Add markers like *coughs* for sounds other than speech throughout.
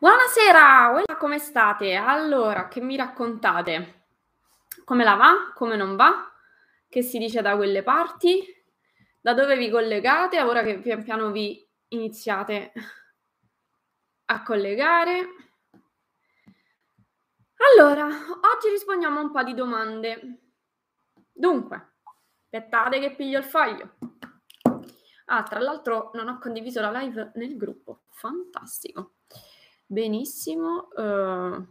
Buonasera, come state? Allora, che mi raccontate? Come la va? Come non va? Che si dice da quelle parti? Da dove vi collegate? Ora che pian piano vi iniziate a collegare. Allora, oggi rispondiamo a un po' di domande. Dunque, aspettate che piglio il foglio. Ah, tra l'altro non ho condiviso la live nel gruppo. Fantastico. Benissimo. Uh,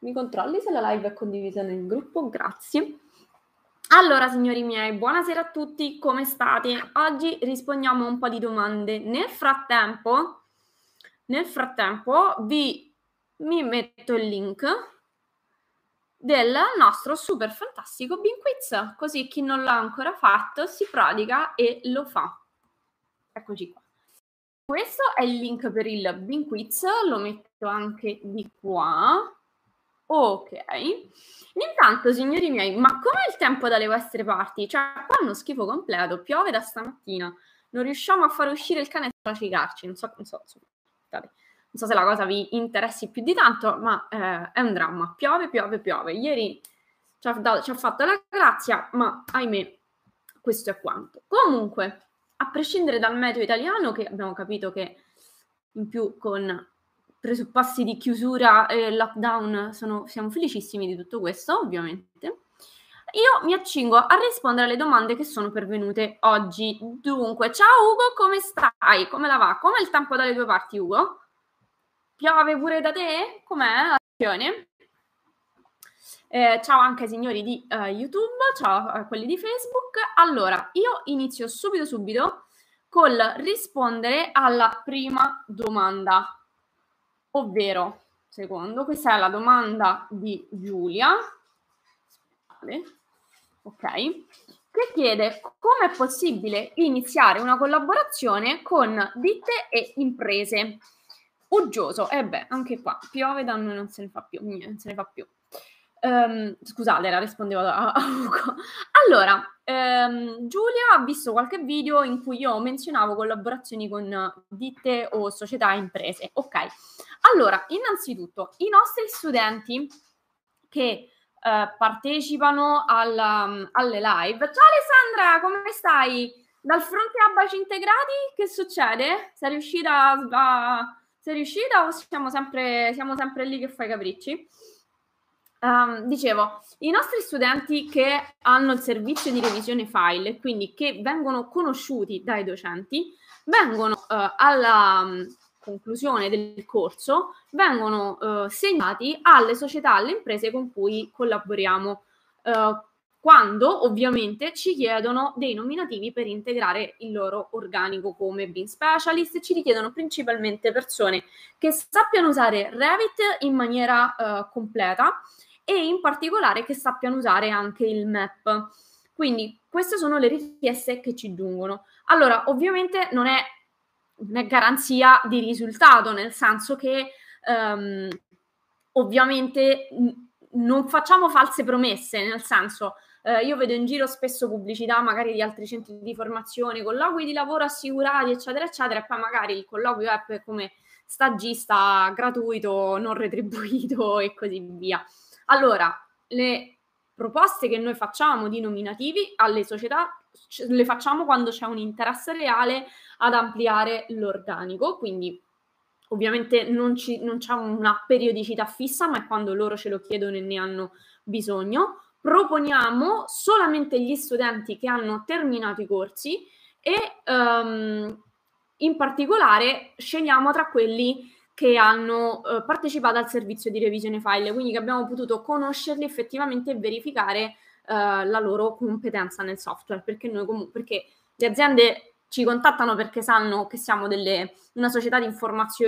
mi controlli se la live è condivisa nel gruppo? Grazie. Allora, signori miei, buonasera a tutti, come state? Oggi rispondiamo a un po' di domande. Nel frattempo, nel frattempo vi mi metto il link del nostro super fantastico Bean Quiz, così chi non l'ha ancora fatto si prodiga e lo fa. Eccoci qua. Questo è il link per il Bean Quiz, lo metto anche di qua. Ok. Intanto, signori miei, ma com'è il tempo dalle vostre parti? Cioè, qua è uno schifo completo, piove da stamattina. Non riusciamo a fare uscire il cane da cigarci, non so, non so, non so se la cosa vi interessi più di tanto, ma eh, è un dramma. Piove, piove, piove. Ieri ci ha, dato, ci ha fatto la grazia, ma ahimè, questo è quanto. Comunque, a prescindere dal meteo italiano, che abbiamo capito che in più con presupposti di chiusura e lockdown sono, siamo felicissimi di tutto questo, ovviamente. Io mi accingo a rispondere alle domande che sono pervenute oggi. Dunque, ciao Ugo, come stai? Come la va? Come il tempo dalle tue parti, Ugo? Piove pure da te? Com'è la situazione? Eh, ciao anche ai signori di uh, YouTube, ciao a quelli di Facebook. Allora, io inizio subito subito col rispondere alla prima domanda, ovvero, secondo, questa è la domanda di Giulia, ok, che chiede come è possibile iniziare una collaborazione con ditte e imprese. Uggioso, e eh beh, anche qua piove da noi non se ne fa più, non se ne fa più. Um, scusate, la rispondevo a, a Ugo. Allora, um, Giulia ha visto qualche video in cui io menzionavo collaborazioni con ditte o società e imprese. Ok, allora, innanzitutto, i nostri studenti che uh, partecipano alla, alle live. Ciao Alessandra, come stai? Dal fronte a baci integrati, che succede? Sei riuscita a sei riuscita o siamo sempre, siamo sempre lì che fai capricci? Um, dicevo, i nostri studenti che hanno il servizio di revisione file, quindi che vengono conosciuti dai docenti, vengono uh, alla um, conclusione del corso, vengono uh, segnati alle società, alle imprese con cui collaboriamo. Uh, quando ovviamente ci chiedono dei nominativi per integrare il loro organico come Bean Specialist, ci richiedono principalmente persone che sappiano usare Revit in maniera completa e in particolare che sappiano usare anche il map. Quindi queste sono le richieste che ci giungono. Allora, ovviamente non è, non garanzia di risultato, nel senso che um, ovviamente non facciamo false promesse, nel senso eh, io vedo in giro spesso pubblicità magari di altri centri di formazione, colloqui di lavoro assicurati, eccetera, eccetera, e poi magari il colloquio è come stagista gratuito, non retribuito *laughs* e così via. Allora, le proposte che noi facciamo di nominativi alle società le facciamo quando c'è un interesse reale ad ampliare l'organico, quindi ovviamente non, ci, non c'è una periodicità fissa, ma è quando loro ce lo chiedono e ne hanno bisogno. Proponiamo solamente gli studenti che hanno terminato i corsi e um, in particolare scegliamo tra quelli che hanno uh, partecipato al servizio di revisione file, quindi che abbiamo potuto conoscerli effettivamente e verificare uh, la loro competenza nel software, perché noi comunque perché le aziende ci contattano perché sanno che siamo delle, una società di,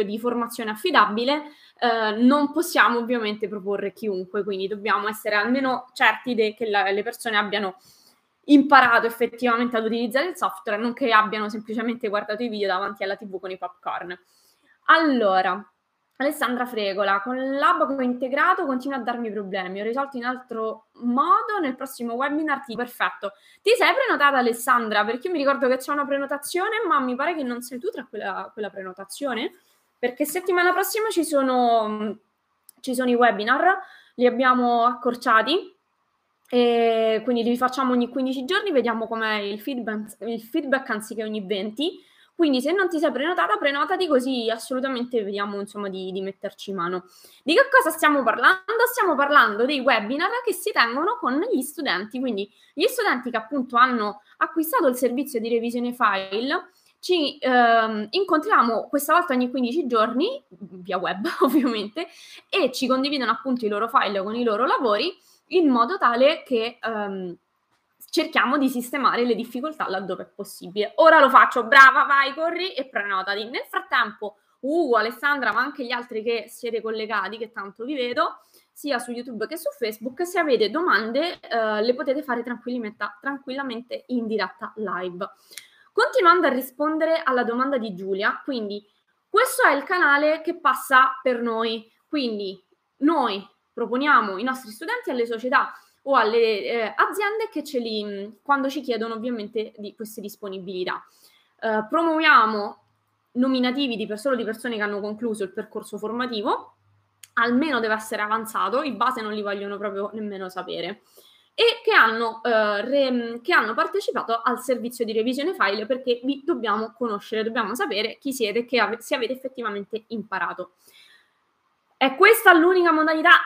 di formazione affidabile, eh, non possiamo ovviamente proporre chiunque, quindi dobbiamo essere almeno certi de- che la, le persone abbiano imparato effettivamente ad utilizzare il software, non che abbiano semplicemente guardato i video davanti alla TV con i popcorn. Allora, Alessandra Fregola, con l'abaco integrato continua a darmi problemi, ho risolto in altro modo nel prossimo webinar, ti perfetto. Ti sei prenotata Alessandra? Perché io mi ricordo che c'è una prenotazione, ma mi pare che non sei tu tra quella, quella prenotazione. perché settimana prossima ci sono, ci sono i webinar, li abbiamo accorciati, e quindi li facciamo ogni 15 giorni, vediamo com'è il feedback, il feedback anziché ogni 20. Quindi se non ti sei prenotata, prenotati così assolutamente vediamo insomma di, di, metterci mano. Di che cosa stiamo parlando? Stiamo parlando dei webinar che si tengono con gli studenti, quindi gli studenti che appunto hanno acquistato il servizio di revisione file ci ehm, incontriamo questa volta ogni 15 giorni, via web *laughs* ovviamente, e ci condividono appunto i loro file con i loro lavori in modo tale che ehm, cerchiamo di sistemare le difficoltà laddove è possibile. Ora lo faccio, brava, vai, corri e prenotati. Nel frattempo, Ugo, Alessandra, ma anche gli altri che siete collegati, che tanto vi vedo, sia su YouTube che su Facebook, se avete domande eh, le potete fare tranquillamente, tranquillamente in diretta live. Continuando a rispondere alla domanda di Giulia, quindi questo è il canale che passa per noi, quindi noi proponiamo i nostri studenti alle società o alle eh, aziende che ce li, quando ci chiedono ovviamente di queste disponibilità. Eh, promuoviamo nominativi di solo di persone che hanno concluso il percorso formativo, almeno deve essere avanzato, i base non li vogliono proprio nemmeno sapere, e che hanno, eh, re, che hanno partecipato al servizio di revisione file perché vi dobbiamo conoscere, dobbiamo sapere chi siete e che ave- se avete effettivamente imparato. È questa l'unica modalità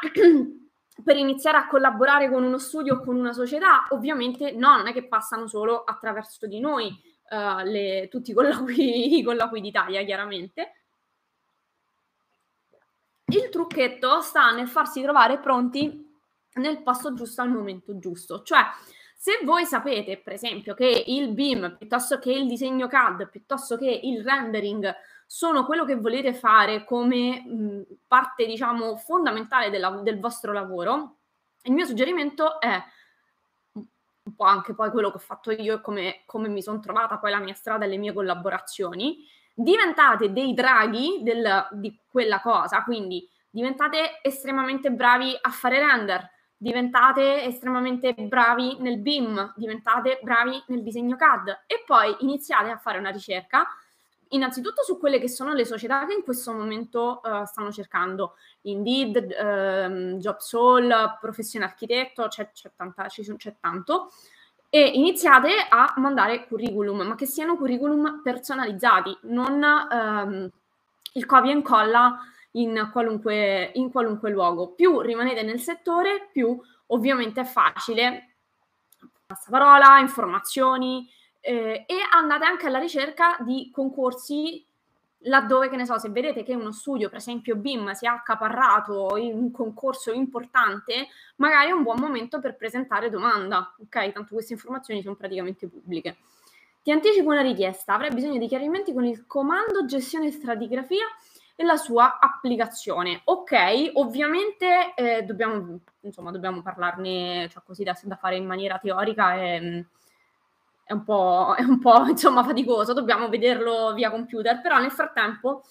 per iniziare a collaborare con uno studio o con una società? Ovviamente no, non è che passano solo attraverso di noi uh, le, tutti i colloqui, *laughs* i colloqui d'Italia, chiaramente. Il trucchetto sta nel farsi trovare pronti nel posto giusto al momento giusto. Cioè, se voi sapete, per esempio, che il BIM piuttosto che il disegno CAD, piuttosto che il rendering sono quello che volete fare come mh, parte, diciamo, fondamentale della, del vostro lavoro, il mio suggerimento è un po' anche poi quello che ho fatto io e come, come mi sono trovata poi la mia strada e le mie collaborazioni, diventate dei draghi del, di quella cosa, quindi diventate estremamente bravi a fare render, diventate estremamente bravi nel BIM, diventate bravi nel disegno CAD e poi iniziate a fare una ricerca innanzitutto su quelle che sono le società che in questo momento uh, stanno cercando. Indeed, um, JobSol, Professione Architetto, c'è, c'è, tanta, c'è tanto. E iniziate a mandare curriculum, ma che siano curriculum personalizzati, non um, il copia e incolla in qualunque, in qualunque luogo. Più rimanete nel settore, più ovviamente è facile. Passaparola, informazioni eh, e andate anche alla ricerca di concorsi laddove, che ne so, se vedete che uno studio, per esempio BIM, si è accaparrato in un concorso importante, magari è un buon momento per presentare domanda, ok? Tanto queste informazioni sono praticamente pubbliche. Ti anticipo una richiesta, avrai bisogno di chiarimenti con il comando gestione stratigrafia e la sua applicazione. Ok, ovviamente eh, dobbiamo, insomma, dobbiamo parlarne cioè, così da, da, fare in maniera teorica e, è, un po', *laughs* è un po' insomma, faticoso, dobbiamo vederlo via computer, però nel frattempo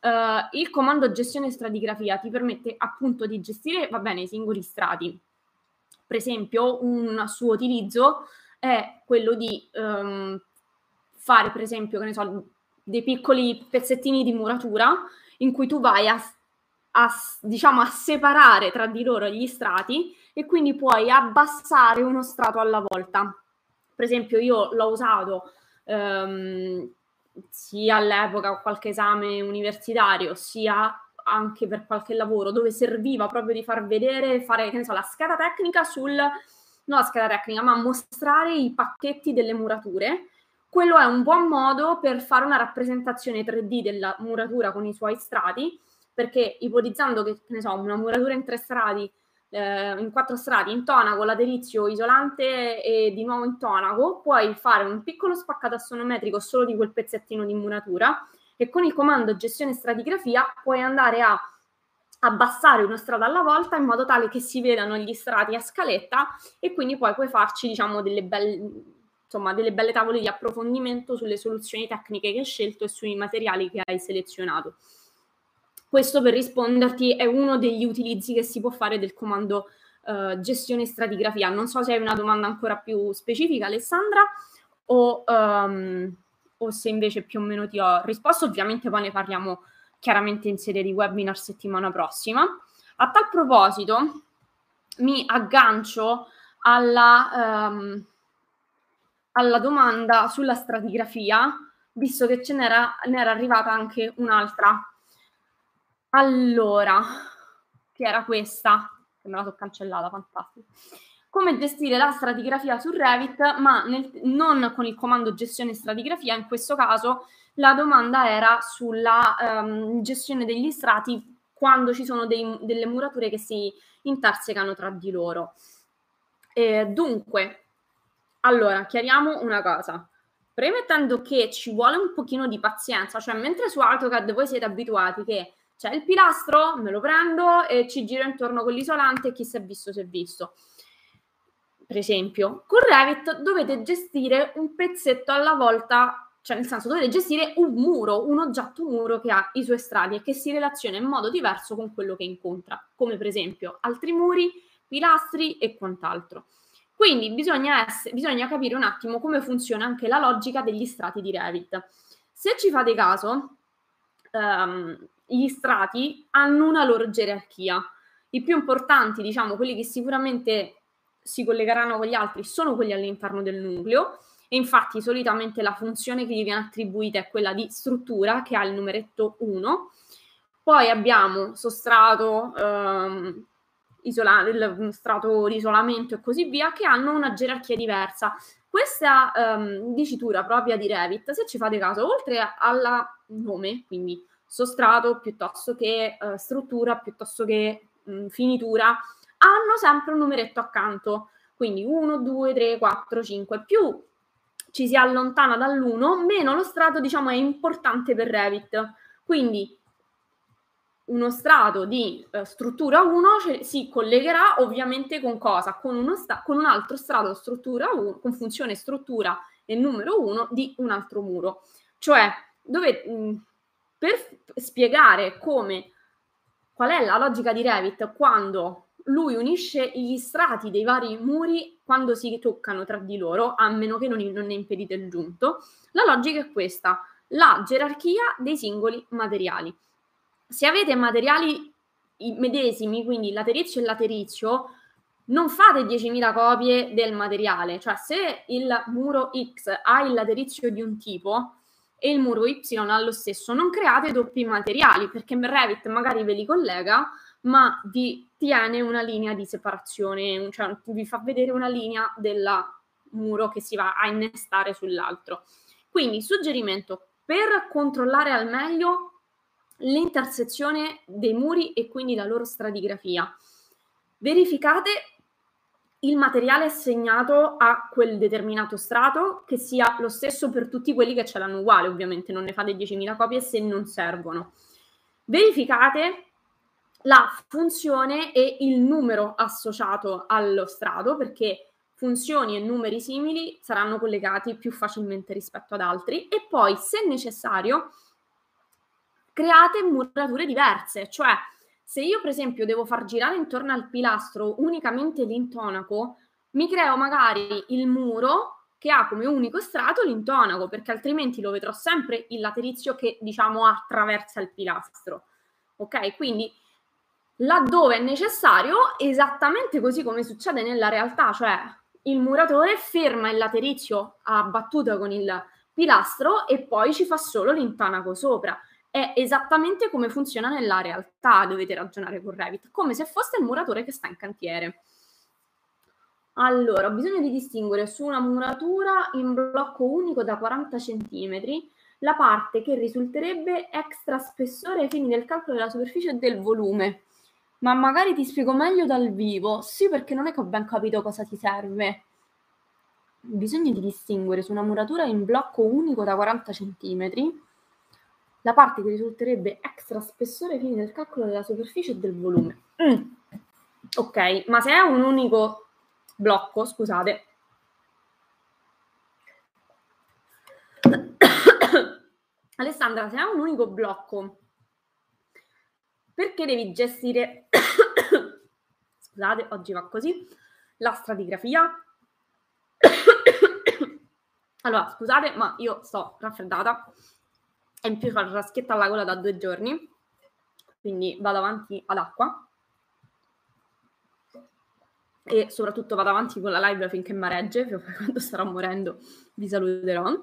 eh, il comando gestione stratigrafia ti permette appunto di gestire, va bene, i singoli strati. Per esempio, un suo utilizzo è quello di um, fare, per esempio, che ne so, dei piccoli pezzettini di muratura in cui tu vai a, a, diciamo, a separare tra di loro gli strati e quindi puoi abbassare uno strato alla volta. Per esempio, io l'ho usato ehm, sia all'epoca qualche esame universitario, sia anche per qualche lavoro dove serviva proprio di far vedere, fare che ne so, la scheda tecnica sul non la scheda tecnica, ma mostrare i pacchetti delle murature. Quello è un buon modo per fare una rappresentazione 3D della muratura con i suoi strati, perché ipotizzando che, ne so, una muratura in tre strati, eh, in quattro strati, intonaco, laterizio, isolante e di nuovo intonaco, puoi fare un piccolo spaccato assonometrico solo di quel pezzettino di muratura e con il comando gestione stratigrafia puoi andare a abbassare uno strato alla volta in modo tale che si vedano gli strati a scaletta e quindi poi puoi farci diciamo delle belle insomma, delle belle tavole di approfondimento sulle soluzioni tecniche che hai scelto e sui materiali che hai selezionato. Questo per risponderti è uno degli utilizzi che si può fare del comando uh, gestione stratigrafia. Non so se hai una domanda ancora più specifica, Alessandra, o, um, o, se invece più o meno ti ho risposto. Ovviamente poi ne parliamo chiaramente in serie di webinar settimana prossima. A tal proposito, mi aggancio alla, um, alla domanda sulla stratigrafia, visto che ce n'era, ne era arrivata anche un'altra. Allora, che era questa, che me la so cancellata, fantastico. Come gestire la stratigrafia su Revit, ma nel, non con il comando gestione stratigrafia, in questo caso la domanda era sulla um, gestione degli strati quando ci sono dei, delle murature che si intersecano tra di loro. Eh, dunque, allora, chiariamo una cosa. Premettendo che ci vuole un pochino di pazienza, cioè mentre su AutoCAD voi siete abituati che c'è il pilastro, me lo prendo e ci giro intorno con l'isolante e chi si è visto si è visto. Per esempio, con Revit dovete gestire un pezzetto alla volta, cioè nel senso dovete gestire un muro, un oggetto muro che ha i suoi strati e che si relaziona in modo diverso con quello che incontra, come per esempio altri muri, pilastri e quant'altro. Quindi bisogna, essere, bisogna capire un attimo come funziona anche la logica degli strati di Revit. Se ci fate caso, um, gli strati hanno una loro gerarchia. I più importanti, diciamo, quelli che sicuramente si collegheranno con gli altri, sono quelli all'interno del nucleo. E infatti solitamente la funzione che gli viene attribuita è quella di struttura, che ha il numeretto 1. Poi abbiamo sostrato, ehm, isola- il strato di isolamento e così via, che hanno una gerarchia diversa. Questa ehm, dicitura propria di Revit, se ci fate caso, oltre al nome, quindi sostrato piuttosto che eh, struttura, piuttosto che mh, finitura, hanno sempre un numeretto accanto. Quindi 1, 2, 3, 4, 5. Più ci si allontana dall'1, meno lo strato diciamo è importante per Revit. Quindi uno strato di eh, struttura 1 cioè, si collegherà ovviamente con cosa? Con, sta- con un altro strato struttura 1, con funzione struttura e numero 1 di un altro muro. Cioè, dove, mh, per spiegare come, qual è la logica di Revit quando lui unisce gli strati dei vari muri quando si toccano tra di loro, a meno che non, non ne impedite il giunto, la logica è questa, la gerarchia dei singoli materiali. Se avete materiali medesimi, quindi laterizio e laterizio, non fate 10.000 copie del materiale, cioè se il muro X ha il laterizio di un tipo e il muro Y ha lo stesso, non create doppi materiali perché Revit magari ve li collega, ma vi tiene una linea di separazione, cioè vi fa vedere una linea del muro che si va a innestare sull'altro. Quindi suggerimento per controllare al meglio l'intersezione dei muri e quindi la loro stratigrafia. Verificate il materiale assegnato a quel determinato strato che sia lo stesso per tutti quelli che ce l'hanno uguale, ovviamente non ne fate 10.000 copie se non servono. Verificate la funzione e il numero associato allo strato perché funzioni e numeri simili saranno collegati più facilmente rispetto ad altri e poi se necessario create murature diverse, cioè se io per esempio devo far girare intorno al pilastro unicamente l'intonaco, mi creo magari il muro che ha come unico strato l'intonaco, perché altrimenti lo vedrò sempre il laterizio che diciamo attraversa il pilastro. Ok? Quindi laddove è necessario, esattamente così come succede nella realtà, cioè il muratore ferma il laterizio a battuta con il pilastro e poi ci fa solo l'intonaco sopra è esattamente come funziona nella realtà, dovete ragionare con Revit, come se foste il muratore che sta in cantiere. Allora, ho bisogno di distinguere su una muratura in blocco unico da 40 cm la parte che risulterebbe extra spessore ai fini del calcolo della superficie e del volume. Ma magari ti spiego meglio dal vivo. Sì, perché non è che ho ben capito cosa ti serve. Bisogna di distinguere su una muratura in blocco unico da 40 cm la parte che risulterebbe extra spessore ai fini del calcolo della superficie e del volume. Mm. Ok, ma se è un unico blocco, scusate. *coughs* Alessandra, se è un unico blocco, perché devi gestire, *coughs* scusate, oggi va così, la stratigrafia? *coughs* allora, scusate, ma io sto raffreddata e in più fa la schietta alla gola da due giorni, quindi vado avanti ad acqua e soprattutto vado avanti con la live finché maregge, quando starò morendo vi saluterò.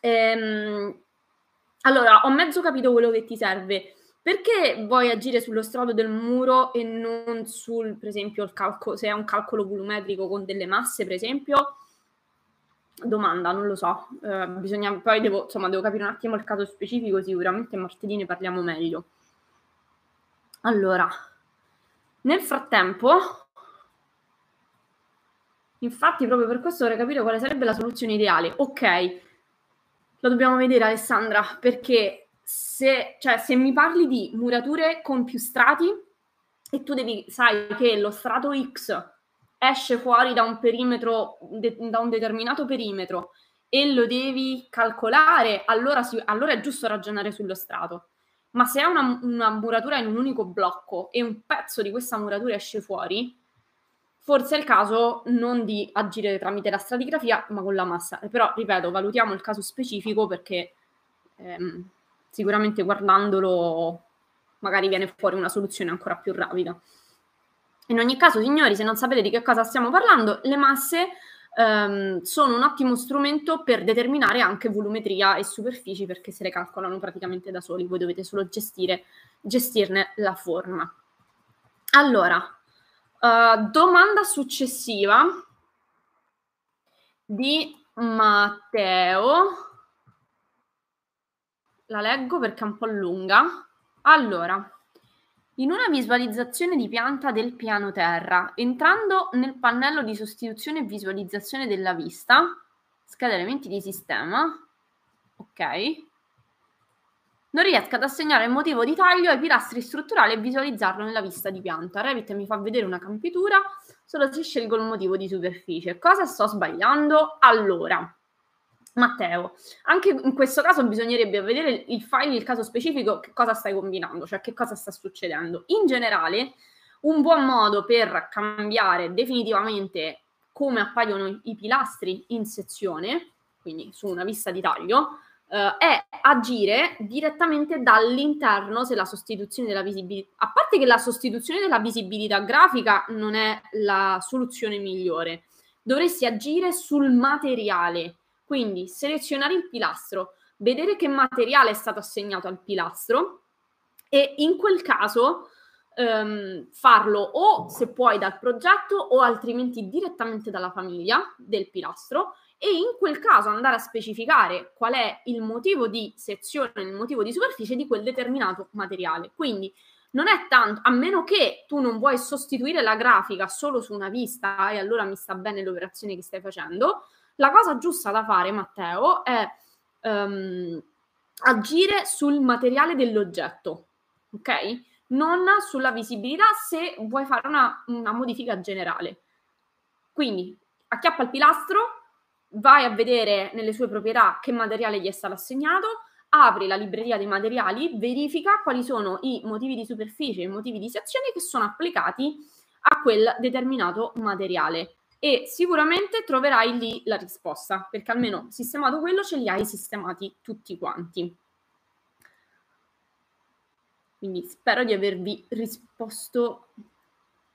Ehm, allora, ho mezzo capito quello che ti serve. Perché vuoi agire sullo strato del muro e non sul, per esempio, il calcolo, se è un calcolo volumetrico con delle masse, per esempio? Domanda, non lo so. Eh, bisogna, poi devo, insomma, devo capire un attimo il caso specifico, sicuramente martedì ne parliamo meglio. Allora, nel frattempo, infatti proprio per questo vorrei capire quale sarebbe la soluzione ideale. Ok, lo dobbiamo vedere Alessandra, perché se, cioè, se mi parli di murature con più strati e tu devi, sai che lo strato X esce fuori da un perimetro, de, da un determinato perimetro e lo devi calcolare, allora, si, allora è giusto ragionare sullo strato. Ma se è una, una muratura in un unico blocco e un pezzo di questa muratura esce fuori, forse è il caso non di agire tramite la stratigrafia, ma con la massa. Però, ripeto, valutiamo il caso specifico perché ehm, sicuramente guardandolo magari viene fuori una soluzione ancora più rapida. In ogni caso, signori, se non sapete di che cosa stiamo parlando, le masse ehm, sono un ottimo strumento per determinare anche volumetria e superfici perché se le calcolano praticamente da soli, voi dovete solo gestire, gestirne la forma. Allora, uh, domanda successiva di Matteo la leggo perché è un po' lunga. Allora, in una visualizzazione di pianta del piano terra, entrando nel pannello di sostituzione e visualizzazione della vista, scheda elementi di sistema, ok, non riesco ad assegnare il motivo di taglio ai pilastri strutturali e visualizzarlo nella vista di pianta. Revit mi fa vedere una campitura solo se scelgo il motivo di superficie. Cosa sto sbagliando? Allora, Matteo, anche in questo caso bisognerebbe vedere il file, il caso specifico, che cosa stai combinando, cioè che cosa sta succedendo. In generale, un buon modo per cambiare definitivamente come appaiono i pilastri in sezione, quindi su una vista di taglio, eh, è agire direttamente dall'interno se la sostituzione della visibilità, a parte che la sostituzione della visibilità grafica non è la soluzione migliore, dovresti agire sul materiale quindi selezionare il pilastro, vedere che materiale è stato assegnato al pilastro e in quel caso ehm, farlo o se puoi dal progetto o altrimenti direttamente dalla famiglia del pilastro e in quel caso andare a specificare qual è il motivo di sezione, il motivo di superficie di quel determinato materiale. Quindi non è tanto, a meno che tu non vuoi sostituire la grafica solo su una vista e allora mi sta bene l'operazione che stai facendo, la cosa giusta da fare, Matteo, è um, agire sul materiale dell'oggetto, ok? Non sulla visibilità se vuoi fare una, una modifica generale. Quindi acchiappa il pilastro, vai a vedere nelle sue proprietà che materiale gli è stato assegnato, apri la libreria dei materiali, verifica quali sono i motivi di superficie i motivi di sezione che sono applicati a quel determinato materiale e sicuramente troverai lì la risposta, perché almeno sistemato quello ce li hai sistemati tutti quanti. Quindi spero di avervi risposto.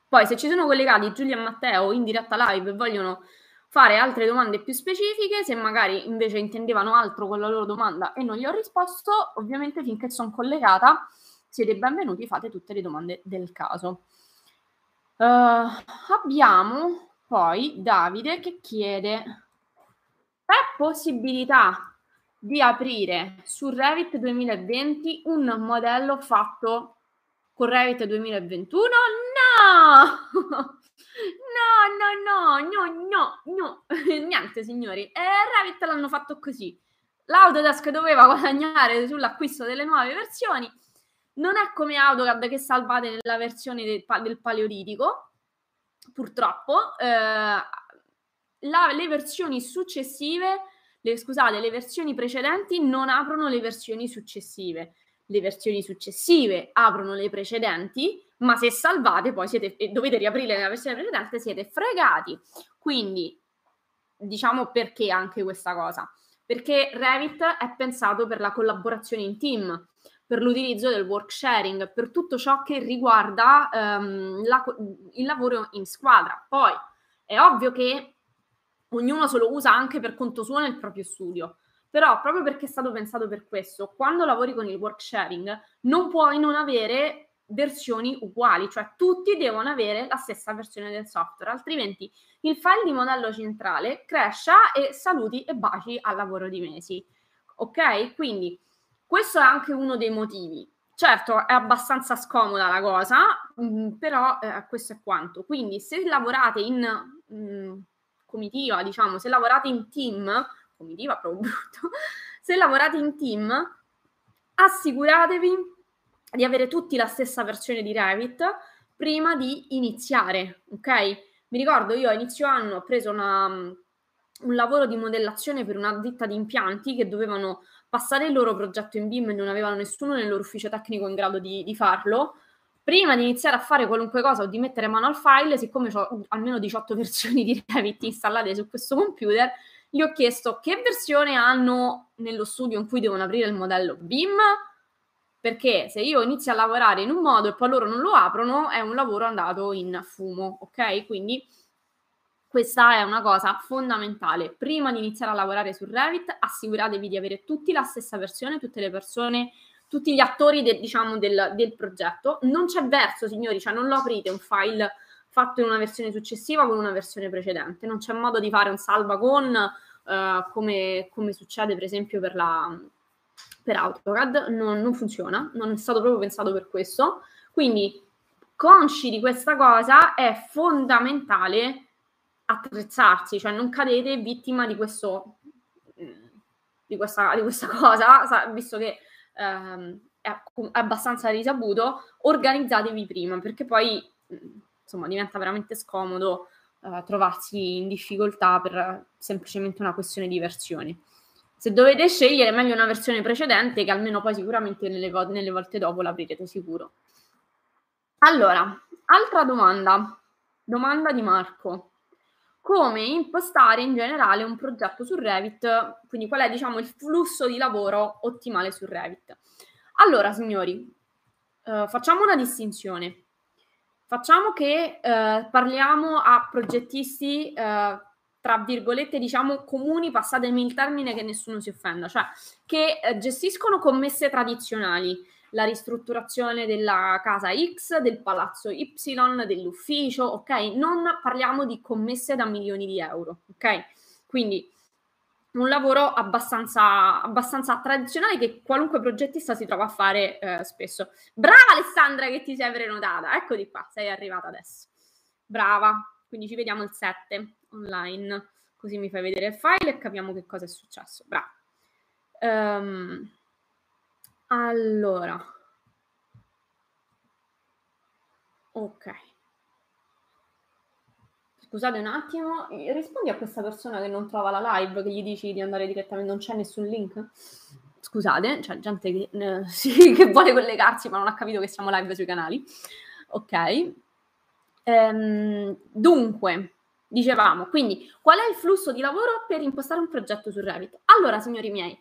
Poi se ci sono collegati Giulia e Matteo in diretta live e vogliono fare altre domande più specifiche, se magari invece intendevano altro con la loro domanda e non gli ho risposto, ovviamente finché sono collegata siete benvenuti, fate tutte le domande del caso. Uh, abbiamo poi Davide che chiede, c'è possibilità di aprire su Revit 2020 un modello fatto con Revit 2021? *laughs* No! No, no, no, no, no, *laughs* niente signori, eh, Revit l'hanno fatto così. L'Autodesk doveva guadagnare sull'acquisto delle nuove versioni, non è come AutoCAD che salvate nella versione del, del Paleolitico, purtroppo eh, la, le versioni successive, le, scusate, le versioni precedenti non aprono le versioni successive. Le versioni successive aprono le precedenti, ma se salvate poi siete, e dovete riaprire la versione precedente, siete fregati. Quindi, diciamo perché anche questa cosa. perché Revit è pensato per la collaborazione in team, per l'utilizzo del work sharing, per tutto ciò che riguarda um, la, il lavoro in squadra. Poi è ovvio che ognuno se lo usa anche per conto suo nel proprio studio, però proprio perché è stato pensato per questo, quando lavori con il work sharing non puoi non avere versioni uguali, cioè tutti devono avere la stessa versione del software, altrimenti il file di modello centrale crescia e saluti e baci al lavoro di mesi. Ok? Quindi questo è anche uno dei motivi. Certo, è abbastanza scomoda la cosa, mm, però eh, questo è quanto. Quindi se lavorate in mh, mm, comitiva, diciamo, se lavorate in team, comitiva proprio brutto, *laughs* se lavorate in team, assicuratevi di avere tutti la stessa versione di Revit prima di iniziare, ok? Mi ricordo io a inizio anno ho preso una, un lavoro di modellazione per una ditta di impianti che dovevano passare il loro progetto in BIM e non avevano nessuno nel loro ufficio tecnico in grado di, di farlo. Prima di iniziare a fare qualunque cosa o di mettere mano al file, siccome ho almeno 18 *laughs* versioni di Revit installate su questo computer, gli ho chiesto che versione hanno nello studio in cui devono aprire il modello BIM, perché se io inizio a lavorare in un modo e poi loro non lo aprono, è un lavoro andato in fumo, ok? Quindi questa è una cosa fondamentale. Prima di iniziare a lavorare su Revit, assicuratevi di avere tutti la stessa versione, tutte le persone, tutti gli attori de, diciamo, del, del, progetto. Non c'è verso, signori, cioè non lo aprite un file fatto in una versione successiva con una versione precedente. Non c'è modo di fare un salva con, uh, come, come succede per esempio per la, per AutoCAD non, non, funziona, non è stato proprio pensato per questo. Quindi, consci di questa cosa, è fondamentale attrezzarsi, cioè non cadete vittima di questo di questa, di questa cosa, visto che ehm, è, abbastanza risaputo, organizzatevi prima, perché poi insomma diventa veramente scomodo eh, trovarsi in difficoltà per semplicemente una questione di versione se dovete scegliere, meglio una versione precedente che almeno poi sicuramente nelle, vo- nelle volte dopo l'aprirete sicuro. Allora, altra domanda, domanda di Marco. Come impostare in generale un progetto su Revit? Quindi qual è diciamo il flusso di lavoro ottimale su Revit? Allora, signori, eh, facciamo una distinzione. Facciamo che eh, parliamo a progettisti eh, tra virgolette, diciamo, comuni, passatemi il termine che nessuno si offenda, cioè che eh, gestiscono commesse tradizionali, la ristrutturazione della casa X, del palazzo Y, dell'ufficio, ok? Non parliamo di commesse da milioni di euro, ok? Quindi un lavoro abbastanza, abbastanza tradizionale che qualunque progettista si trova a fare eh, spesso. Brava Alessandra che ti sei prenotata, eccoti qua, sei arrivata adesso. Brava, quindi ci vediamo il 7 online, così mi fai vedere il file e capiamo che cosa è successo. Bravo. Um, allora, ok. Scusate un attimo, rispondi a questa persona che non trova la live, che gli dici di andare direttamente, non c'è nessun link? Scusate, c'è gente che, eh, *laughs* sì, che vuole collegarsi ma non ha capito che siamo live sui canali. Ok. Ehm, dunque, Dicevamo, quindi qual è il flusso di lavoro per impostare un progetto su Revit? Allora, signori miei,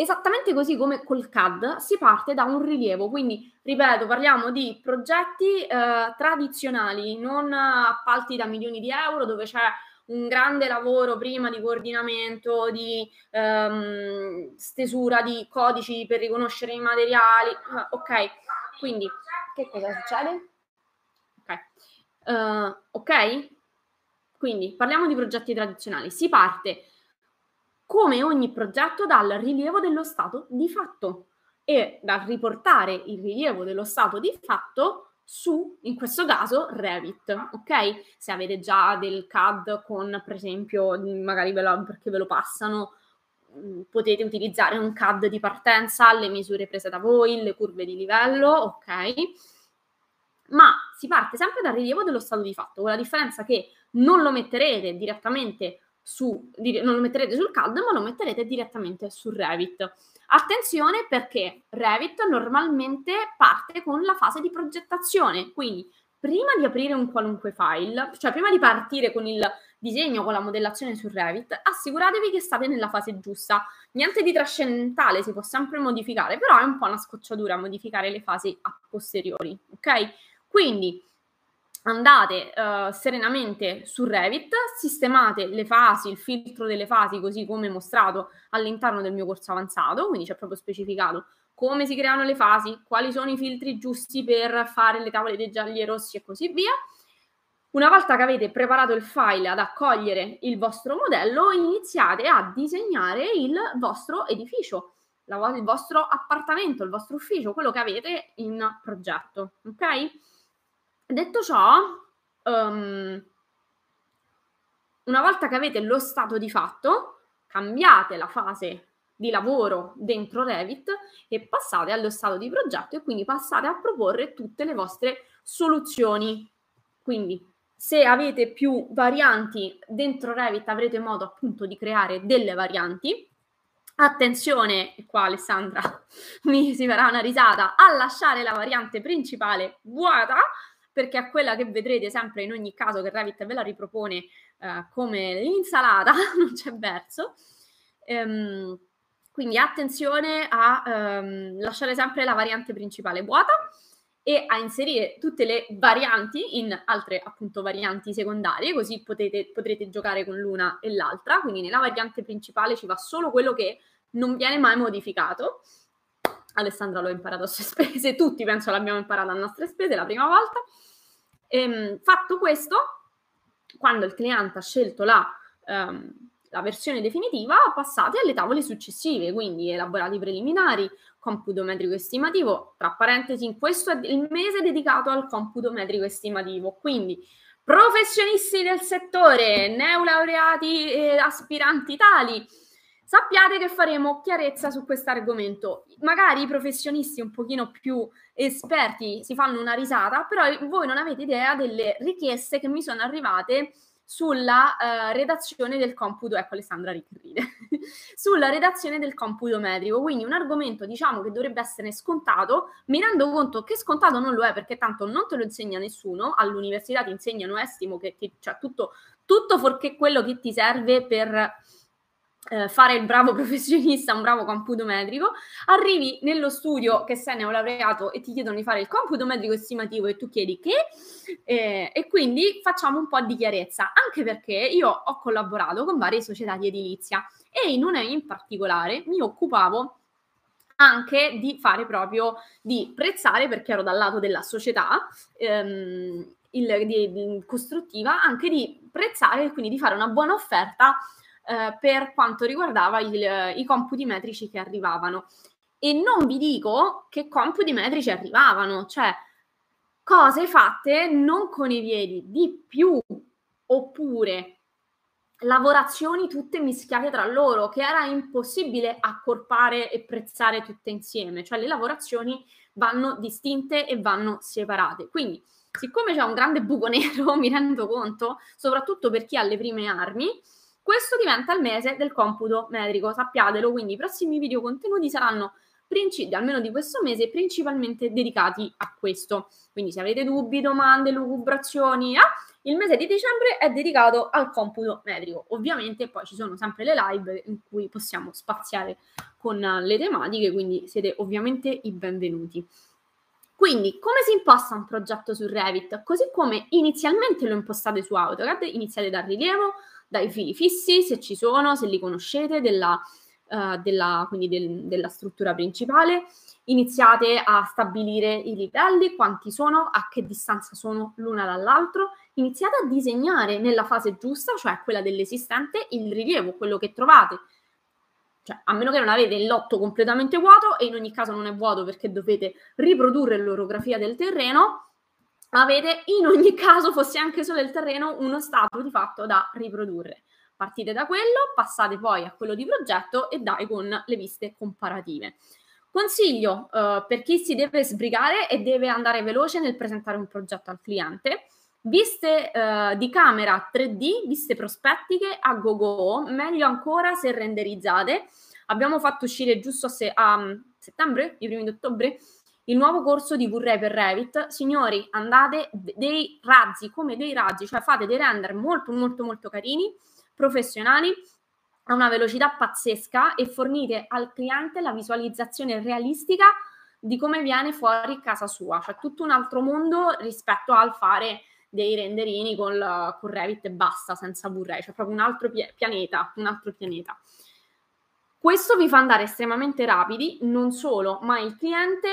esattamente così come col CAD si parte da un rilievo, quindi ripeto, parliamo di progetti eh, tradizionali, non appalti da milioni di euro dove c'è un grande lavoro prima di coordinamento, di ehm, stesura di codici per riconoscere i materiali. Uh, ok, quindi che cosa succede? Ok, uh, ok, quindi parliamo di progetti tradizionali. Si parte come ogni progetto dal rilievo dello stato di fatto e dal riportare il rilievo dello stato di fatto su, in questo caso, Revit, ok? Se avete già del CAD con, per esempio, magari ve lo, perché ve lo passano, mm, potete utilizzare un CAD di partenza, le misure prese da voi, le curve di livello, ok? Ma si parte sempre dal rilievo dello stato di fatto, con la differenza che non lo metterete direttamente su, non lo metterete sul CAD, ma lo metterete direttamente su Revit. Attenzione perché Revit normalmente parte con la fase di progettazione, quindi prima di aprire un qualunque file, cioè prima di partire con il disegno, con la modellazione su Revit, assicuratevi che state nella fase giusta. Niente di trascendentale, si può sempre modificare, però è un po' una scocciatura modificare le fasi a posteriori, ok? Quindi andate uh, serenamente su Revit, sistemate le fasi, il filtro delle fasi, così come mostrato all'interno del mio corso avanzato, quindi c'è proprio specificato come si creano le fasi, quali sono i filtri giusti per fare le tavole dei gialli e rossi e così via. Una volta che avete preparato il file ad accogliere il vostro modello, iniziate a disegnare il vostro edificio, il vostro appartamento, il vostro ufficio, quello che avete in progetto. Ok? Detto ciò, um, una volta che avete lo stato di fatto, cambiate la fase di lavoro dentro Revit e passate allo stato di progetto e quindi passate a proporre tutte le vostre soluzioni. Quindi se avete più varianti dentro Revit avrete modo appunto di creare delle varianti. Attenzione, e qua Alessandra *laughs* mi si farà una risata, a lasciare la variante principale vuota perché è quella che vedrete sempre in ogni caso che Revit ve la ripropone eh, come l'insalata, *laughs* non c'è verso. Ehm, quindi attenzione a ehm, lasciare sempre la variante principale vuota e a inserire tutte le varianti in altre appunto varianti secondarie, così potete, potrete giocare con l'una e l'altra. Quindi nella variante principale ci va solo quello che non viene mai modificato. Alessandra l'ho imparato a sue *laughs* spese, tutti penso l'abbiamo imparato a nostre spese la prima volta. Ehm, fatto questo, quando il cliente ha scelto la um, la versione definitiva, passate alle tavole successive, quindi elaborati preliminari, computo metrico estimativo, tra parentesi, questo è il mese dedicato al computo metrico estimativo, quindi professionisti del settore, neolaureati e aspiranti tali, sappiate che faremo chiarezza su questo argomento. Magari i professionisti un pochino più esperti si fanno una risata, però voi non avete idea delle richieste che mi sono arrivate sulla uh, redazione del computo, ecco Alessandra ride, *laughs* sulla redazione del computo metrico, quindi un argomento diciamo che dovrebbe essere scontato, mi rendo conto che scontato non lo è perché tanto non te lo insegna nessuno, all'università ti insegnano estimo che ti, cioè tutto, tutto fuorché quello che ti serve per eh, fare il bravo *laughs* professionista, un bravo computo metrico, arrivi nello studio che sei neolaureato e ti chiedono di fare il computo metrico estimativo e tu chiedi che, eh, e quindi facciamo un po' di chiarezza, anche perché io ho collaborato con varie società di edilizia e in una in particolare mi occupavo anche di fare proprio, di prezzare, perché ero dal lato della società, ehm, il, di, di, costruttiva, anche di prezzare e quindi di fare una buona offerta eh, per quanto riguardava il, i computi metrici che arrivavano. E non vi dico che computi metrici arrivavano, cioè cose fatte non con i piedi, di più, oppure lavorazioni tutte mischiate tra loro, che era impossibile accorpare e prezzare tutte insieme, cioè le lavorazioni vanno distinte e vanno separate. Quindi, siccome c'è un grande buco *laughs* nero, mi rendo conto, soprattutto per chi ha le prime armi, questo diventa il mese del computo metrico, sappiatelo, quindi i prossimi video contenuti saranno principi, almeno di questo mese, principalmente dedicati a questo. Quindi se avete dubbi, domande, lucubrazioni, ah, il mese di dicembre è dedicato al computo metrico. Ovviamente poi ci sono sempre le live in cui possiamo spaziare con le tematiche, quindi siete ovviamente i benvenuti. Quindi, come si imposta un progetto su Revit? Così come inizialmente lo impostate su AutoCAD, iniziate dal rilievo, dai fili fissi, se ci sono, se li conoscete, della, uh, della, quindi del, della struttura principale. Iniziate a stabilire i livelli, quanti sono, a che distanza sono l'una dall'altro. Iniziate a disegnare nella fase giusta, cioè quella dell'esistente, il rilievo, quello che trovate. Cioè, a meno che non avete il lotto completamente vuoto, e in ogni caso non è vuoto perché dovete riprodurre l'orografia del terreno, avete in ogni caso, fosse anche solo il terreno, uno stato di fatto da riprodurre. Partite da quello, passate poi a quello di progetto e dai con le viste comparative. Consiglio uh, per chi si deve sbrigare e deve andare veloce nel presentare un progetto al cliente, viste uh, di camera 3D, viste prospettiche a go-go, meglio ancora se renderizzate. Abbiamo fatto uscire giusto se, a um, settembre, i primi di ottobre, il nuovo corso di V-Ray per Revit. Signori, andate dei razzi, come dei razzi, cioè fate dei render molto molto molto carini, professionali, a una velocità pazzesca e fornite al cliente la visualizzazione realistica di come viene fuori casa sua, cioè tutto un altro mondo rispetto al fare dei renderini con, Revit e basta, senza V-Ray, cioè proprio un altro pianeta, un altro pianeta. Questo vi fa andare estremamente rapidi, non solo, ma il cliente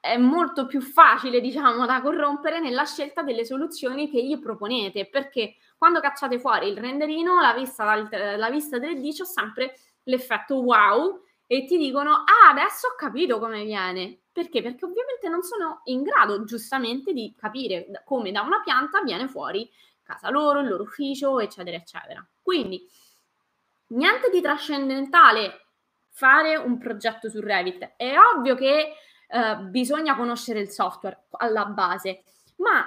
è molto più facile, diciamo, da corrompere nella scelta delle soluzioni che gli proponete, perché quando cacciate fuori il renderino, la vista, la vista 3D c'è sempre l'effetto wow e ti dicono, ah, adesso ho capito come viene. Perché? Perché ovviamente non sono in grado, giustamente, di capire come da una pianta viene fuori casa loro, il loro ufficio, eccetera, eccetera. Quindi, niente di trascendentale fare un progetto su Revit. È ovvio che eh, bisogna conoscere il software alla base, ma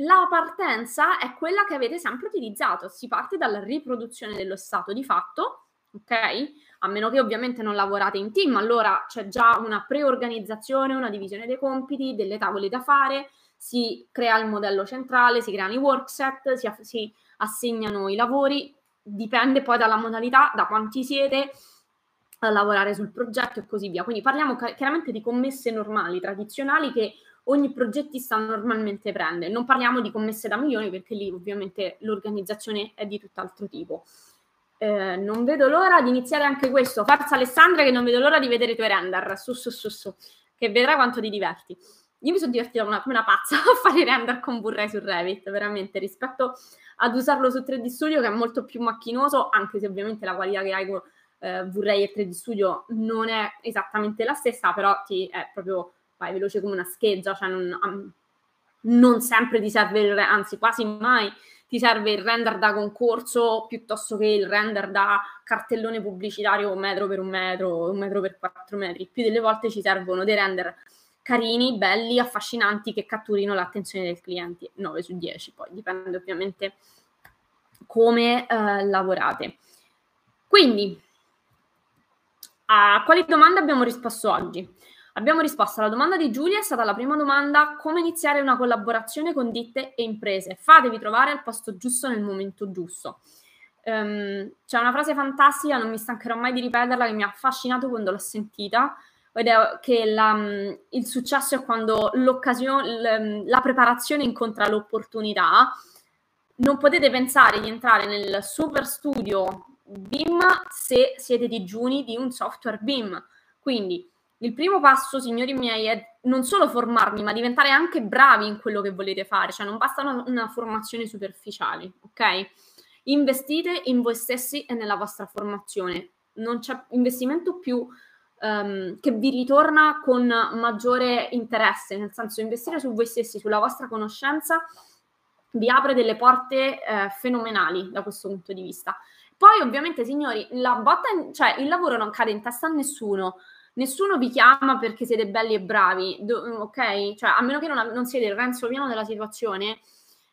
la partenza è quella che avete sempre utilizzato. Si parte dalla riproduzione dello stato di fatto, ok? A meno che ovviamente non lavorate in team, allora c'è già una preorganizzazione, una divisione dei compiti, delle tavole da fare, si crea il modello centrale, si creano i workset, si, si assegnano i lavori, dipende poi dalla modalità, da quanti siete, lavorare sul progetto e così via. Quindi parliamo chiaramente di commesse normali, tradizionali che ogni progettista normalmente prende. Non parliamo di commesse da milioni perché lì ovviamente l'organizzazione è di tutt'altro tipo. Eh, non vedo l'ora di iniziare anche questo. Forza Alessandra che non vedo l'ora di vedere i tuoi render. Su, su, su, su. Che vedrai quanto ti diverti. Io mi sono divertita una, come una pazza *laughs* a fare i render con Blu-ray su Revit, veramente, rispetto ad usarlo su 3D Studio che è molto più macchinoso, anche se ovviamente la qualità che hai con eh, vorrei e 3D Studio non è esattamente la stessa, però ti è proprio vai veloce come una scheggia, cioè non, um, non sempre ti serve il anzi quasi mai ti serve il render da concorso piuttosto che il render da cartellone pubblicitario metro per un metro, un metro per quattro metri. Più delle volte ci servono dei render carini, belli, affascinanti che catturino l'attenzione del cliente. 9 su 10, poi dipende ovviamente come eh, lavorate. Quindi a quali domande abbiamo risposto oggi? Abbiamo risposto alla domanda di Giulia, è stata la prima domanda, come iniziare una collaborazione con ditte e imprese? Fatevi trovare al posto giusto nel momento giusto. Um, c'è una frase fantastica, non mi stancherò mai di ripeterla, che mi ha affascinato quando l'ho sentita, ed è che la, il successo è quando l'occasione, la preparazione incontra l'opportunità. Non potete pensare di entrare nel super studio BIM se siete digiuni di un software BIM. Quindi il primo passo, signori miei, è non solo formarmi, ma diventare anche bravi in quello che volete fare, cioè non basta una, una formazione superficiale, ok? Investite in voi stessi e nella vostra formazione. Non c'è investimento più um, che vi ritorna con maggiore interesse, nel senso investire su voi stessi, sulla vostra conoscenza, vi apre delle porte eh, fenomenali da questo punto di vista. Poi ovviamente, signori, la botta, in, cioè il lavoro non cade in testa a nessuno. Nessuno vi chiama perché siete belli e bravi, do, ok? Cioè, a meno che non, non siete il Renzo piano della situazione,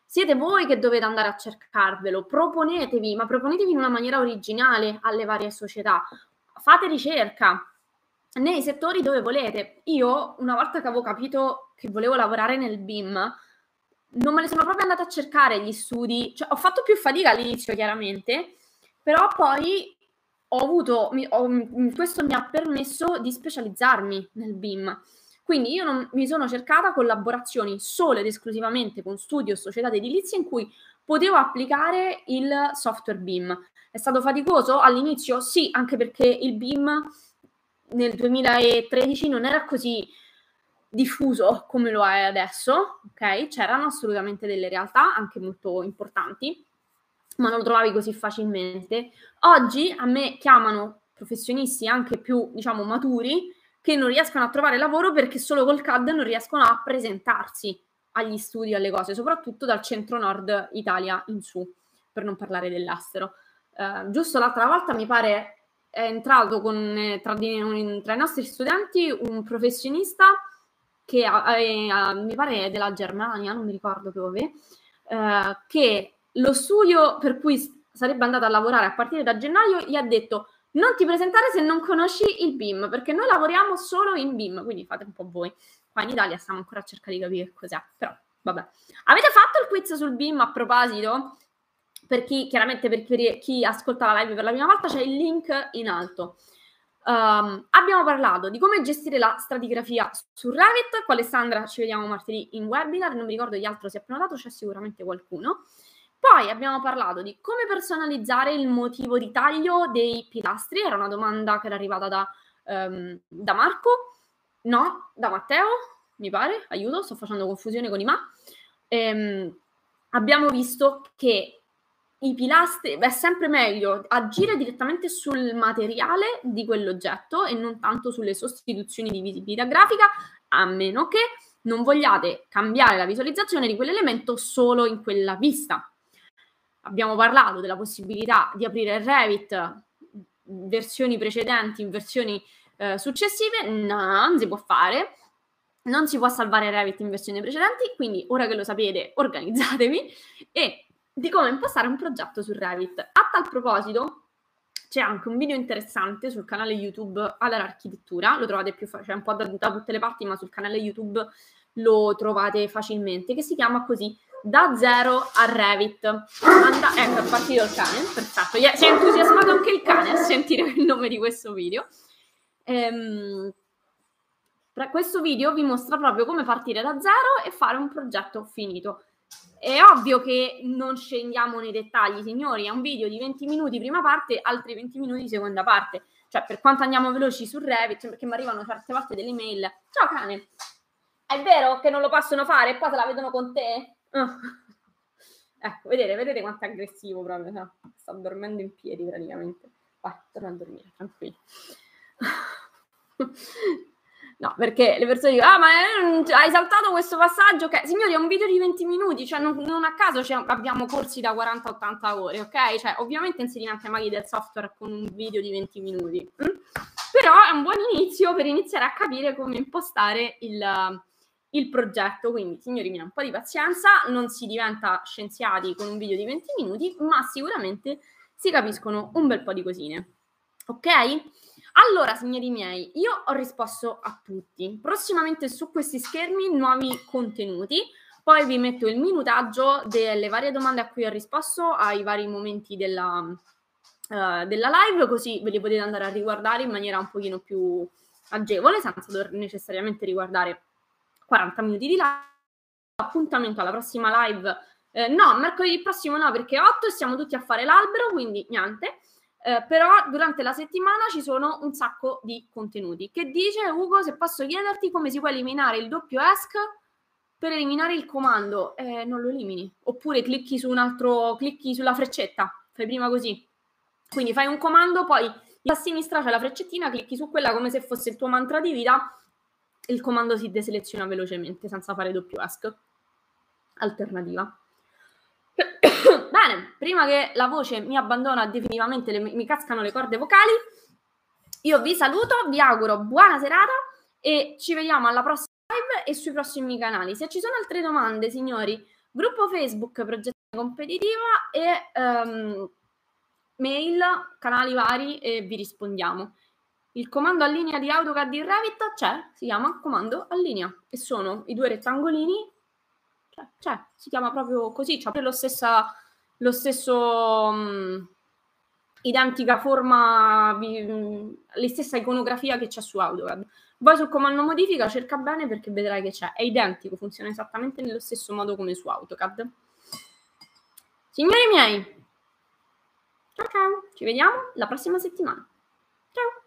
siete voi che dovete andare a cercarvelo. Proponetevi, ma proponetevi in una maniera originale alle varie società. Fate ricerca nei settori dove volete. Io, una volta che avevo capito che volevo lavorare nel BIM, non me ne sono proprio andata a cercare gli studi. Cioè, ho fatto più fatica all'inizio, chiaramente, però poi ho avuto, ho, questo mi ha permesso di specializzarmi nel BIM. Quindi io non, mi sono cercata collaborazioni solo ed esclusivamente con studio e società di edilizia in cui potevo applicare il software BIM. È stato faticoso all'inizio? Sì, anche perché il BIM nel 2013 non era così diffuso come lo è adesso, ok? C'erano assolutamente delle realtà anche molto importanti, ma non lo trovavi così facilmente. Oggi a me chiamano professionisti anche più, diciamo, maturi che non riescono a trovare lavoro perché solo col CAD non riescono a presentarsi agli studi, alle cose, soprattutto dal centro-nord Italia in su, per non parlare dell'estero. Uh, giusto l'altra volta mi pare è entrato con, eh, tra, di, tra, i nostri studenti un professionista che è, mi pare è della Germania, non mi ricordo dove, uh, che lo studio per cui sarebbe andato a lavorare a partire da gennaio gli ha detto Non ti presentare se non conosci il BIM, perché noi lavoriamo solo in BIM, quindi fate un po' voi. Qua in Italia stiamo ancora a cercare di capire cos'è, però vabbè. Avete fatto il quiz sul BIM a proposito? Per chi, chiaramente per chi ascolta la live per la prima volta, c'è il link in alto. Um, abbiamo parlato di come gestire la stratigrafia su Revit. Con Alessandra ci vediamo martedì in webinar. Non mi ricordo gli altri si è prenotato, c'è sicuramente qualcuno. Poi abbiamo parlato di come personalizzare il motivo di taglio dei pilastri. Era una domanda che era arrivata da, um, da Marco, no, da Matteo, mi pare. Aiuto, sto facendo confusione con i ma. Ehm, abbiamo visto che i pilastri, è sempre meglio agire direttamente sul materiale di quell'oggetto e non tanto sulle sostituzioni di visibilità grafica, a meno che non vogliate cambiare la visualizzazione di quell'elemento solo in quella vista. Abbiamo parlato della possibilità di aprire Revit versioni precedenti in versioni eh, successive, no, non si può fare. Non si può salvare Revit in versioni precedenti, quindi ora che lo sapete, *laughs* organizzatevi e di come impostare un progetto su Revit. A tal proposito, c'è anche un video interessante sul canale YouTube all'architettura, lo trovate più facile, un po' da, da, tutte le parti, ma sul canale YouTube lo trovate facilmente, che si chiama così, da zero a Revit. Anda, ecco, è partito il cane, perfetto. Si è entusiasmato anche il cane a sentire *laughs* il nome di questo video. Ehm, questo video vi mostra proprio come partire da zero e fare un progetto finito. È ovvio che non scendiamo nei dettagli, signori, è un video di 20 minuti prima parte, altri 20 minuti seconda parte. Cioè, per quanto andiamo veloci su Revit, perché mi arrivano certe volte delle email. Ciao cane, è vero che non lo possono fare e poi se la vedono con te? Uh. *laughs* Ecco, vedete, vedete quanto è aggressivo proprio. No? Sta dormendo in piedi praticamente. Vai, torna a dormire, tranquillo. *laughs* No, perché le persone dicono, ah, ma hai saltato questo passaggio? Ok, signori, è un video di 20 minuti, cioè non, non a caso cioè, abbiamo corsi da 40-80 ore, ok? Cioè, ovviamente diventa maghi del software con un video di 20 minuti, hm? però è un buon inizio per iniziare a capire come impostare il, il progetto. Quindi, signori miei, un po' di pazienza, non si diventa scienziati con un video di 20 minuti, ma sicuramente si capiscono un bel po' di cosine, ok? Allora, signori miei, io ho risposto a tutti. Prossimamente su questi schermi nuovi contenuti. Poi vi metto il minutaggio delle varie domande a cui ho risposto ai vari momenti della, uh, della live, così ve li potete andare a riguardare in maniera un pochino più agevole, senza dover necessariamente riguardare 40 minuti di live. Appuntamento alla prossima live. Eh, no, mercoledì prossimo no, perché è 8 e siamo tutti a fare l'albero, quindi niente. Eh, però durante la settimana ci sono un sacco di contenuti. Che dice Ugo, se posso chiederti come si può eliminare il doppio ESC per eliminare il comando? Eh, non lo elimini. Oppure clicchi su un altro, clicchi sulla freccetta, fai prima così. Quindi fai un comando, poi a sinistra c'è la freccettina, clicchi su quella come se fosse il tuo mantra di vita, il comando si deseleziona velocemente senza fare doppio ESC. Alternativa. *coughs* Bene, prima che la voce mi abbandona definitivamente, le, mi cascano le corde vocali, io vi saluto, vi auguro buona serata e ci vediamo alla prossima live e sui prossimi canali. Se ci sono altre domande, signori, gruppo Facebook Progetto Competitiva e um, mail, canali vari e vi rispondiamo. Il comando a linea di AutoCAD in Revit c'è, si chiama comando a linea e sono i due rettangolini cioè, cioè, si chiama proprio così, c'ha lo, stessa, lo stesso um, identica forma, um, la stessa iconografia che c'è su AutoCAD. Vai sul comando modifica, cerca bene perché vedrai che c'è, è identico, funziona esattamente nello stesso modo come su AutoCAD. Signori miei, ciao ciao, ci vediamo la prossima settimana. Ciao!